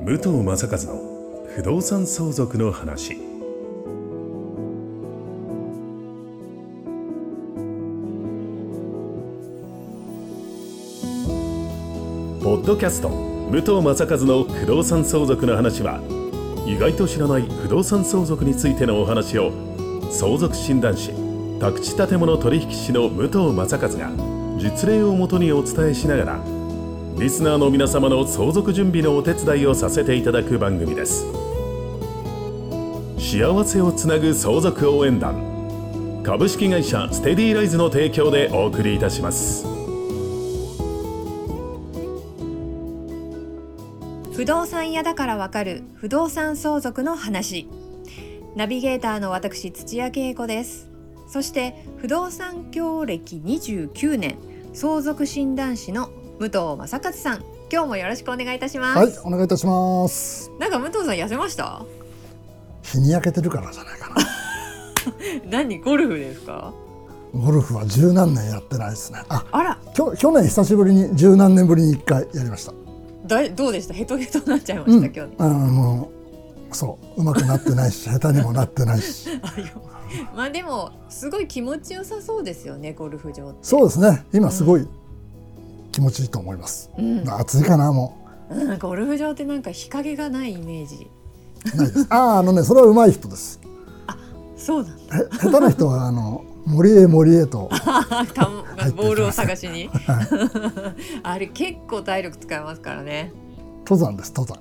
武藤正和の不動産相続の話。ポッドキャスト武藤正和の不動産相続の話は意外と知らない不動産相続についてのお話を相続診断士宅地建物取引士の武藤正和が実例をもとにお伝えしながらリスナーの皆様の相続準備のお手伝いをさせていただく番組です。幸せをつなぐ相続応援団。株式会社ステディライズの提供でお送りいたします。不動産屋だからわかる不動産相続の話。ナビゲーターの私土屋恵子です。そして不動産協歴29年相続診断士の武藤正和さん。今日もよろしくお願いいたします。はい、お願いいたします。なんか武藤さん痩せました？日に焼けてるからじゃないかな。何？ゴルフですか？ゴルフは十何年やってないですね。あ、あら。きょ去年久しぶりに十何年ぶりに一回やりました。だいどうでした？ヘトヘトになっちゃいました、今日ね。あのもうそう、上手くなってないし、下手にもなってないし。まあでもすごい気持ちよさそうですよねゴルフ場って。そうですね。今すごい気持ちいいと思います。うん暑いかなもうん、ゴルフ場ってなんか日陰がないイメージうないです。あー、あのね、それは上手い人です。そうなんだへ下手な人はあの森へ森へと。ボールを探しに あれ結構体力使いますからね登山です。登山。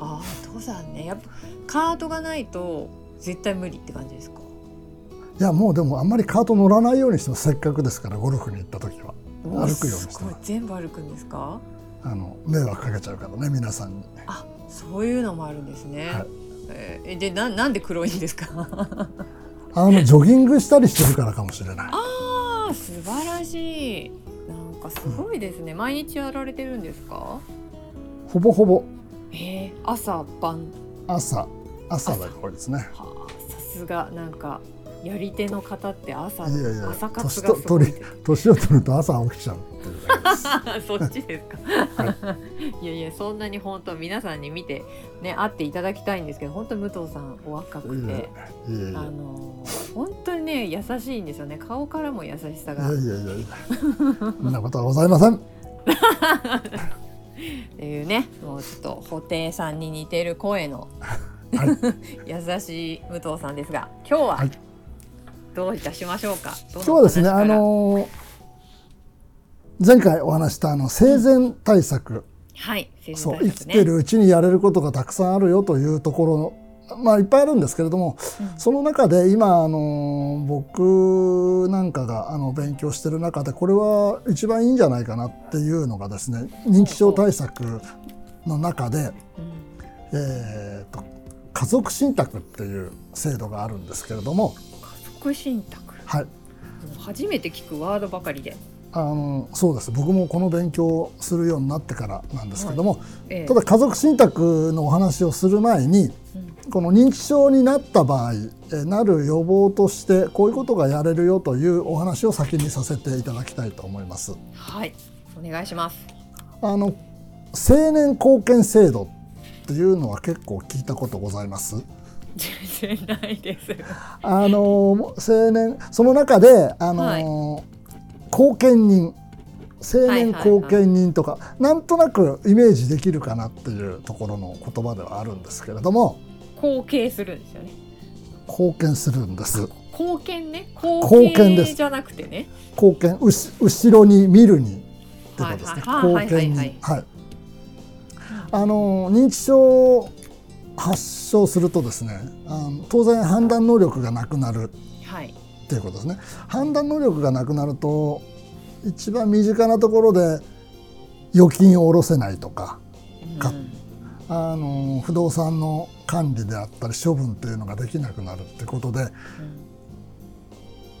ああ登山ねやっぱカートがないと絶対無理って感じですか？いやもうでもあんまりカート乗らないようにしてもせっかくですからゴルフに行った時は歩くようにして全部歩くんですか？あの迷惑かけちゃうからね皆さんに。あそういうのもあるんですね、はい。えーでななんで黒いんですか？あのジョギングしたりしてるからかもしれない。ああ素晴らしい。なんかすごいですね、毎日やられてるんですか？ほぼほぼ。えー、朝晩。朝。朝が多いですね。はあさすがなんかやり手の方って朝いやいや朝活がすごい。年を取ると朝起きちゃうっていう。そっちですか、い、やいやそんなに本当皆さんに見てね会っていただきたいんですけど本当武藤さんお若くてあやの本当にね優しいんですよね。顔からも優しさが。いやいやいや。そんなことはございません。っていうねもうちょっと布袋さんに似てる声のはい。優しい武藤さんですが今日ははいどういたしましょうか、ど今日はですねあのー前回お話したあの生前対策、はい生そう生きてるうちにやれることがたくさんあるよというところのまあいっぱいあるんですけれども、うん。その中で今あの僕なんかがあの勉強してる中でこれは一番いいんじゃないかなっていうのがですね認知症対策の中で、うん。えー、と家族信託っていう制度があるんですけれども、家族信託はい、初めて聞くワードばかりで、あのそうです。僕もこの勉強をするようになってからなんですけども、ええ。ただ家族信託のお話をする前にうん。この認知症になった場合えなる予防としてこういうことがやれるよというお話を先にさせていただきたいと思います。はい。お願いします。あの青年貢献制度っていうのは結構聞いたことございます。全然ないです。あの青年その中であの、はい。後見人青はいはいはい。年後見人とか、なんとなくイメージできるかなっていうところの言葉ではあるんですけれども。後継するんですよね。貢献するんです。貢献ね？後貢献じゃなくてね。貢献うし後ろに見るにってことですね。はいはいはい。はいはいあの認知症を発症するとですねあの当然判断能力がなくなる。はい。っていうことですね。判断能力がなくなると一番身近なところで預金を下ろせないとかかうん。あの不動産の管理であったり処分というのができなくなるってことで、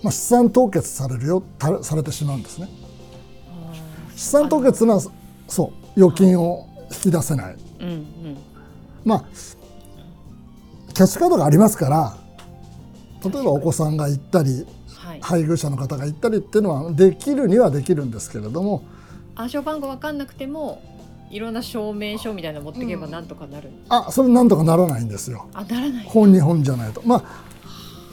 まあ、資産凍結されるよたされてしまうんですね。資産凍結というのはそう預金を引き出せない。うんうん。まあキャッシュカードがありますから例えばお子さんが行ったりはい。配偶者の方が行ったりっていうのはできるにはできるんですけれども暗証番号わかんなくてもいろんな証明書みたいなの持っていけばなんとかなる、あそれなんとかならないんですよ。あならない本日本じゃないと。まあ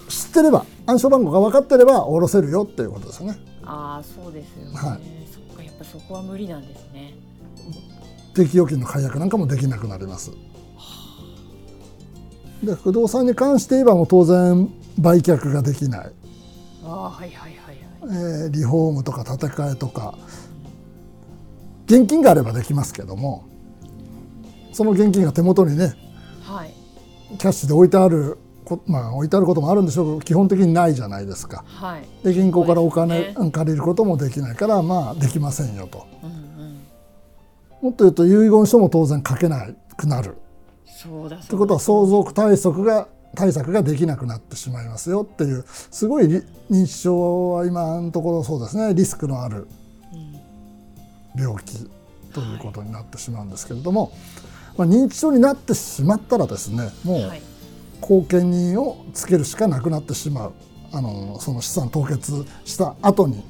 知ってれば暗証番号が分かってれば下ろせるよっていうことですよね。ああそうですよね、はい。そっかやっぱそこは無理なんですね。定期預金の解約なんかもできなくなりますで不動産に関して言えばもう当然売却ができない、ああはいはいはいはい。えーリフォームとか建て替えとか。現金があればできますけどもその現金が手元にねはい。キャッシュで置いてあるこまあ置いてあることもあるんでしょうけど基本的にないじゃないですか。はい。で銀行からお金、ね。うん借りることもできないからまあできませんよと。うんうん。もっと言うと遺言書も当然書けなくなるそうだということは相続対策が対策ができなくなってしまいますよっていうすごいリ認知症は今のところそうですね。リスクのあるうん病気ということになってしまうんですけれども、まあ、認知症になってしまったらですねもうはい。後見人をつけるしかなくなってしまう。あのその資産凍結した後には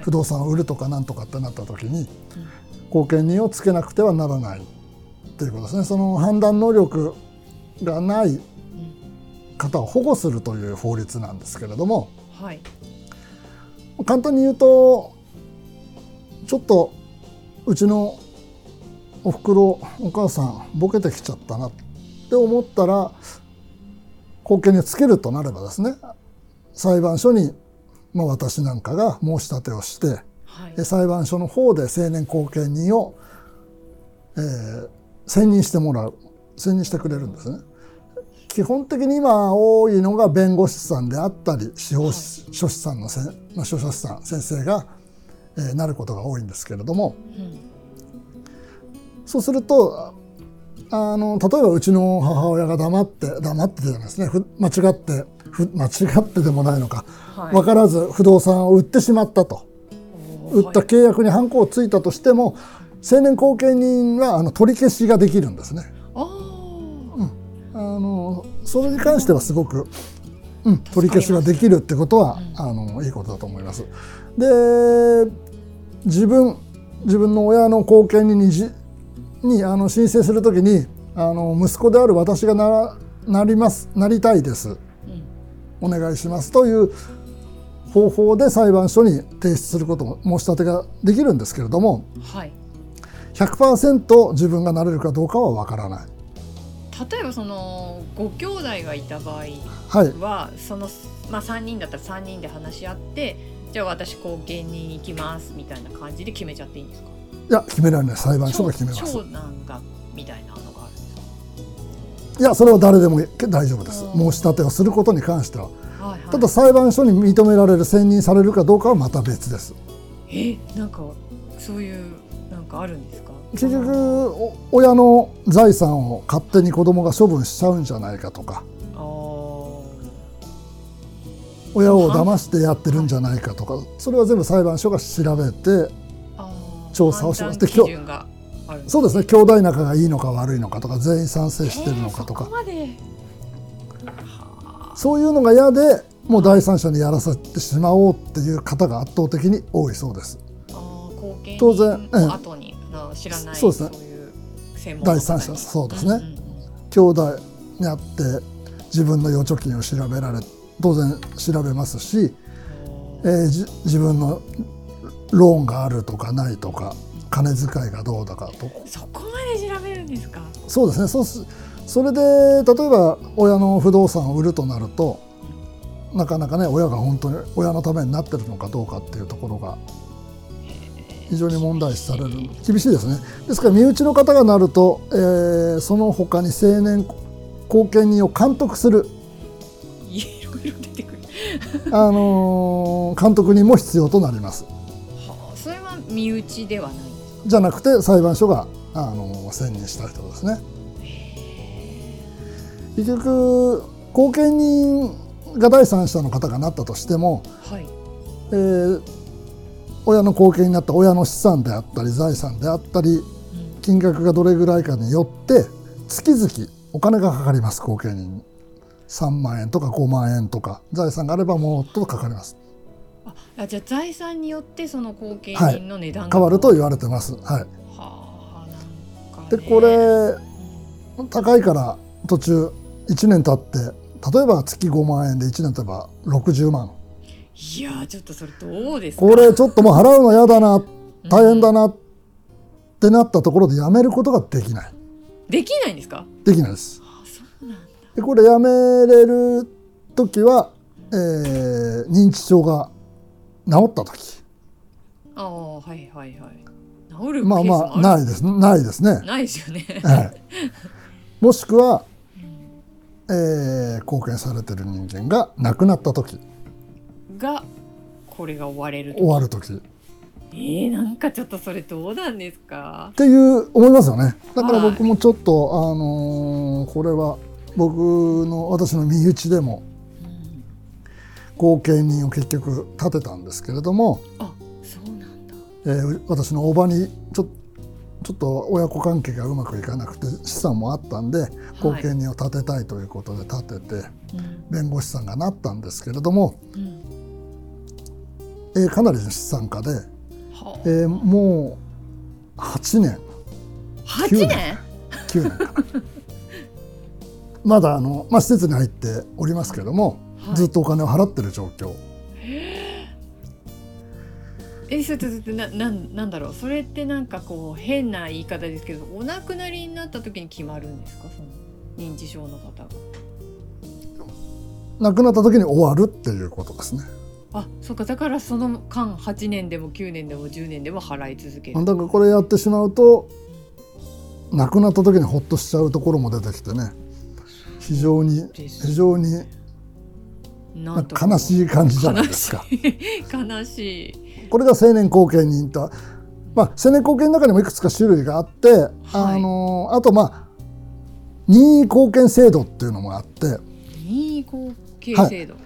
い。不動産を売るとかなんとかってなった時に後見人をつけなくてはならないっていうことですね。その判断能力がない方を保護するという法律なんですけれどもはい。簡単に言うとちょっとうちのおふくろお母さんボケてきちゃったなって思ったら後見につけるとなればですね裁判所に、まあ、私なんかが申し立てをしてはい。で裁判所の方で成年後見人を、えー選任してもらう選任してくれるんですね。基本的に今多いのが弁護士さんであったり司法書士さんのせん、まあ、書士さん先生が、えーなることが多いんですけれどもうんそうするとあの例えばうちの母親が黙って黙ってじゃないですねふ間違ってふ間違ってでもないのか、はい分からず不動産を売ってしまったと。売った契約にハンコをついたとしても成年後見人はあの取り消しができるんですね。あー。あのそれに関してはすごく、うん、取り消しができるってことは、あのいいことだと思います。で自分自分の親の後見人にじにあの申請するときにあの息子である私がならなりますなりたいです。うん。お願いしますという方法で裁判所に提出することも申し立てができるんですけれどもはい100%自分がなれるかどうかはわからない。例えばそのご兄弟がいた場合はい、はその、まあ、3人だったら3人で話し合ってじゃあ私後見人行きますみたいな感じで決めちゃっていいんですか？いや決められない。裁判所が決めます。長男がみたいなのがあるんですか？いやそれは誰でも大丈夫です。うん。申し立てをすることに関しては。はいはい。ただ裁判所に認められる選任されるかどうかはまた別です。えなんかそういうかあるんですか？結局お親の財産を勝手に子供が処分しちゃうんじゃないかとか。親を騙してやってるんじゃないかとか。それは全部裁判所が調べて調査をします。判断基準そうですね。兄弟仲がいいのか悪いのかとか全員賛成してるのかとか。えーそういうのが嫌でもう第三者にやらせてしまおうっていう方が圧倒的に多いそうです。当然知らないそうですね。第三者そうですね。んんうん。兄弟にあって自分の預貯金を調べられ当然調べますし、えーじ自分のローンがあるとかないとか金遣いがどうだかとそこまで調べるんですか？そうですね。そうすそれで例えば親の不動産を売るとなるとなかなかね親が本当に親のためになってるのかどうかっていうところが非常に問題視される。厳しいですね。ですから身内の方がなると、えーその他に青年後見人を監督する。いろいろ出てくる。あのー監督人も必要となります。はあそれは身内ではないじゃなくて裁判所が、あのー選任した人ですね。結局後見人が第三者の方がなったとしても、はい。えー親の後見になった親の資産であったり財産であったり金額がどれぐらいかによって月々お金がかかります。後見人。に3万円とか5万円とか。財産があればもっとかかります。ああじゃあ財産によってその後見はい。人の値段が。変わると言われてます。はい。はあでこれ高いから途中1年経って例えば月5万円で1年経てば60万いやーちょっとそれどうですか？これちょっともう払うの嫌だな大変だなってなったところでやめることができない。できないんですか？できないです。あそうなんだ。でこれやめれる時は、えー認知症が治った時。ああはいはいはい。治る。まあまあないです。ないですね。ないですよね。はい、もしくは、えー貢献されてる人間が亡くなった時がこれが終われると。終わる時。っえー、なんかちょっとそれどうなんですか？ていう思いますよね。だからはい。僕もちょっと、あのーこれは僕の私の身内でも後見人を結局立てたんですけれども、あそうなんだ。えー私の叔母にちょちょっと親子関係がうまくいかなくて資産もあったんで後見人を立てたいということで立てて、うん。弁護士さんがなったんですけれども、うんえーかなりの資産家で、はえーもう8年。8 9年。9年。まだあの、まあ、施設に入っておりますけれども、はい。ずっとお金を払ってる状況。えそれとってななんなんだろう？それってなんかこう変な言い方ですけどお亡くなりになった時に決まるんですか？その認知症の方が。亡くなった時に終わるっていうことですねあそうかだからその間8年でも9年でも10年でも払い続ける。だからこれやってしまうと亡くなった時にほっとしちゃうところも出てきてね。非常に非常に悲しい感じじゃないですか。悲しい。悲しい。これが青年後見人と、まあ、青年後見の中にもいくつか種類があって、あのあとまあ任意後見制度っていうのもあって。任意後継制度、うん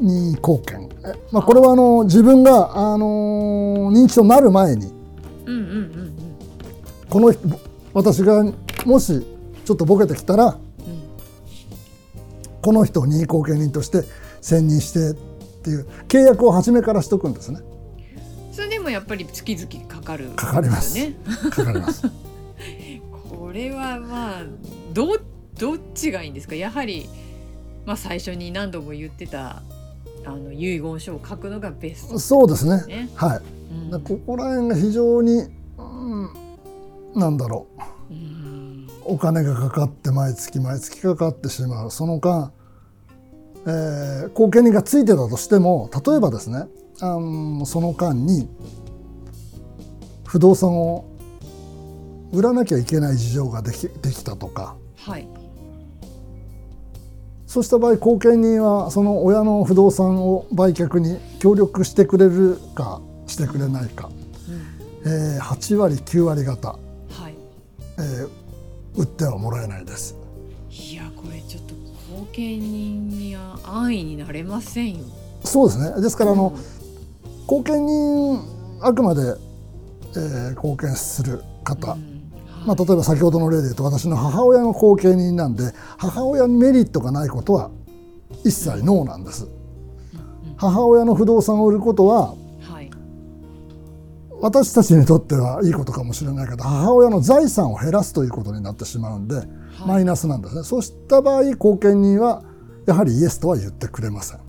任意後見、えまあ、これはあの自分が、あの認知症になる前にうんうんうんうんこの人私がもしちょっとボケてきたらうんこの人を任意後見人として選任してっていう契約を初めからしとくんですね。それでもやっぱり月々かかるかかります。かかります。これはまあどうどっちがいいんですか？やはり、まあ、最初に何度も言ってたあの遺言書を書くのがベスト。そうですね。ね。はい。うん。だここら辺が非常に、うん、なんだろう。うん。お金がかかって毎月毎月かかってしまう。その間、えー、後見人がついてたとしても例えばですねあのその間に不動産を売らなきゃいけない事情ができできたとか。はいそうした場合後見人はその親の不動産を売却に協力してくれるかしてくれないか、うん。えー8割9割方、はい。えー売ってはもらえないです。いやこれちょっと後見人には安易になれませんよ。そうですね。ですからあの、後見人あくまで、えー貢献する方、うんまあ、例えば先ほどの例で言うと私の母親の後見人なんで母親にメリットがないことは一切ノーなんです。母親の不動産を売ることははい。私たちにとってはいいことかもしれないけど母親の財産を減らすということになってしまうんで、マイナスなんですね。そうした場合後見人はやはりイエスとは言ってくれません。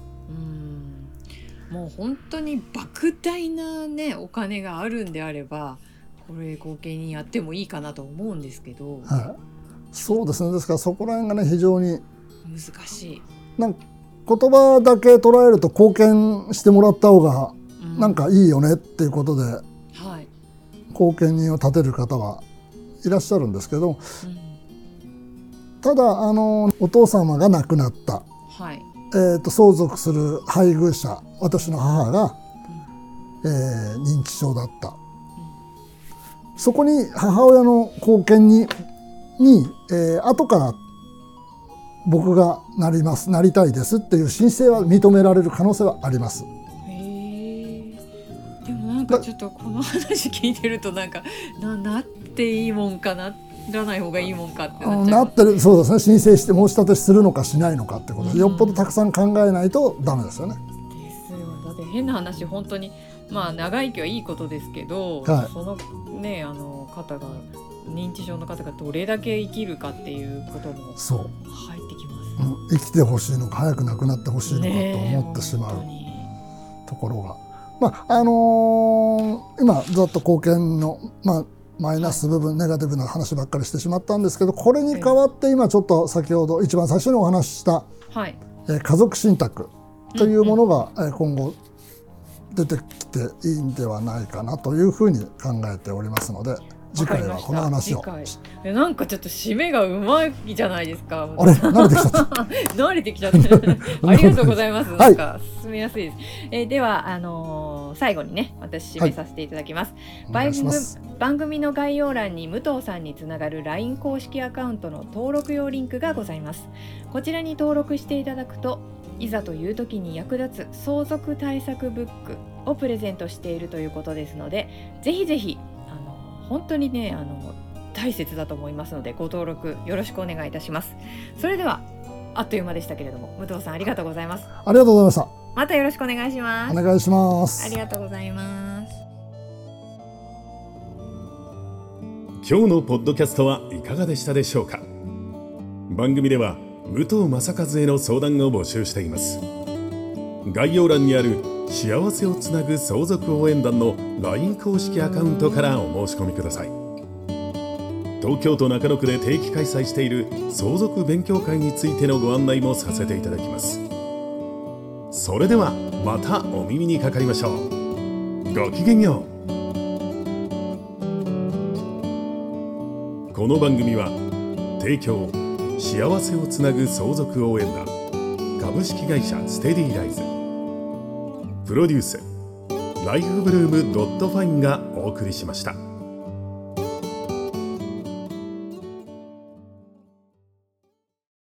もう本当に莫大なねお金があるんであればこれ後見人やってもいいかなと思うんですけどはい、そうですね。ですからそこら辺がね非常に難しい。なんか言葉だけ捉えると貢献してもらった方がうん。なんかいいよねっていうことではい、後見人を立てる方はいらっしゃるんですけどうん。ただあのお父様が亡くなった、はい。えー、と相続する配偶者私の母が、えー認知症だった、そこに母親の後見にに、えー後から僕がなりますなりたいですっていう申請は認められる可能性はあります。でもなんかちょっとこの話聞いてるとなんかななっていいもんかならない方がいいもんかってなっなってるそうですね。申請して申し立てするのかしないのかってことで、うん。よっぽどたくさん考えないとダメですよね。ですよだって変な話本当にまあ長生きはいいことですけど、はい。そのねあの方が認知症の方がどれだけ生きるかっていうこともそう、入ってきます。うん。生きてほしいのか早く亡くなってほしいのかと思ってしまう。ところが、まああのー今ずっと貢献の、まあ、マイナス部分、ネガティブな話ばっかりしてしまったんですけどこれに代わって今ちょっと先ほど一番最初にお話しした、はい。えー家族信託というものが、えー今後出てきていいんではないかなというふうに考えておりますので次回はこの話をなんかちょっと締めがうまいじゃないですか。あれ慣れてきちゃった 慣れてきちゃって。ありがとうございます。はいなんか進めやすいです。えーではあのー最後にね私締めさせていただきます。お願い番組の概要欄に武藤さんにつながる LINE 公式アカウントの登録用リンクがございます。こちらに登録していただくといざという時に役立つ相続対策ブックをプレゼントしているということですのでぜひぜひあの本当にねあの大切だと思いますのでご登録よろしくお願いいたします。それではあっという間でしたけれども武藤さんありがとうございます。ありがとうございましたまたよろしくお願いします。お願いしますありがとうございます。今日のポッドキャストはいかがでしたでしょうか番組では武藤正和への相談を募集しています。概要欄にある幸せをつなぐ相続応援団の LINE 公式アカウントからお申し込みください。東京都中野区で定期開催している相続勉強会についてのご案内もさせていただきます。それではまたお耳にかかりましょう。ごきげんよう。この番組は提供幸せをつなぐ相続応援団。株式会社ステディライズ。プロデュース。ライフブルームドットファインがお送りしました。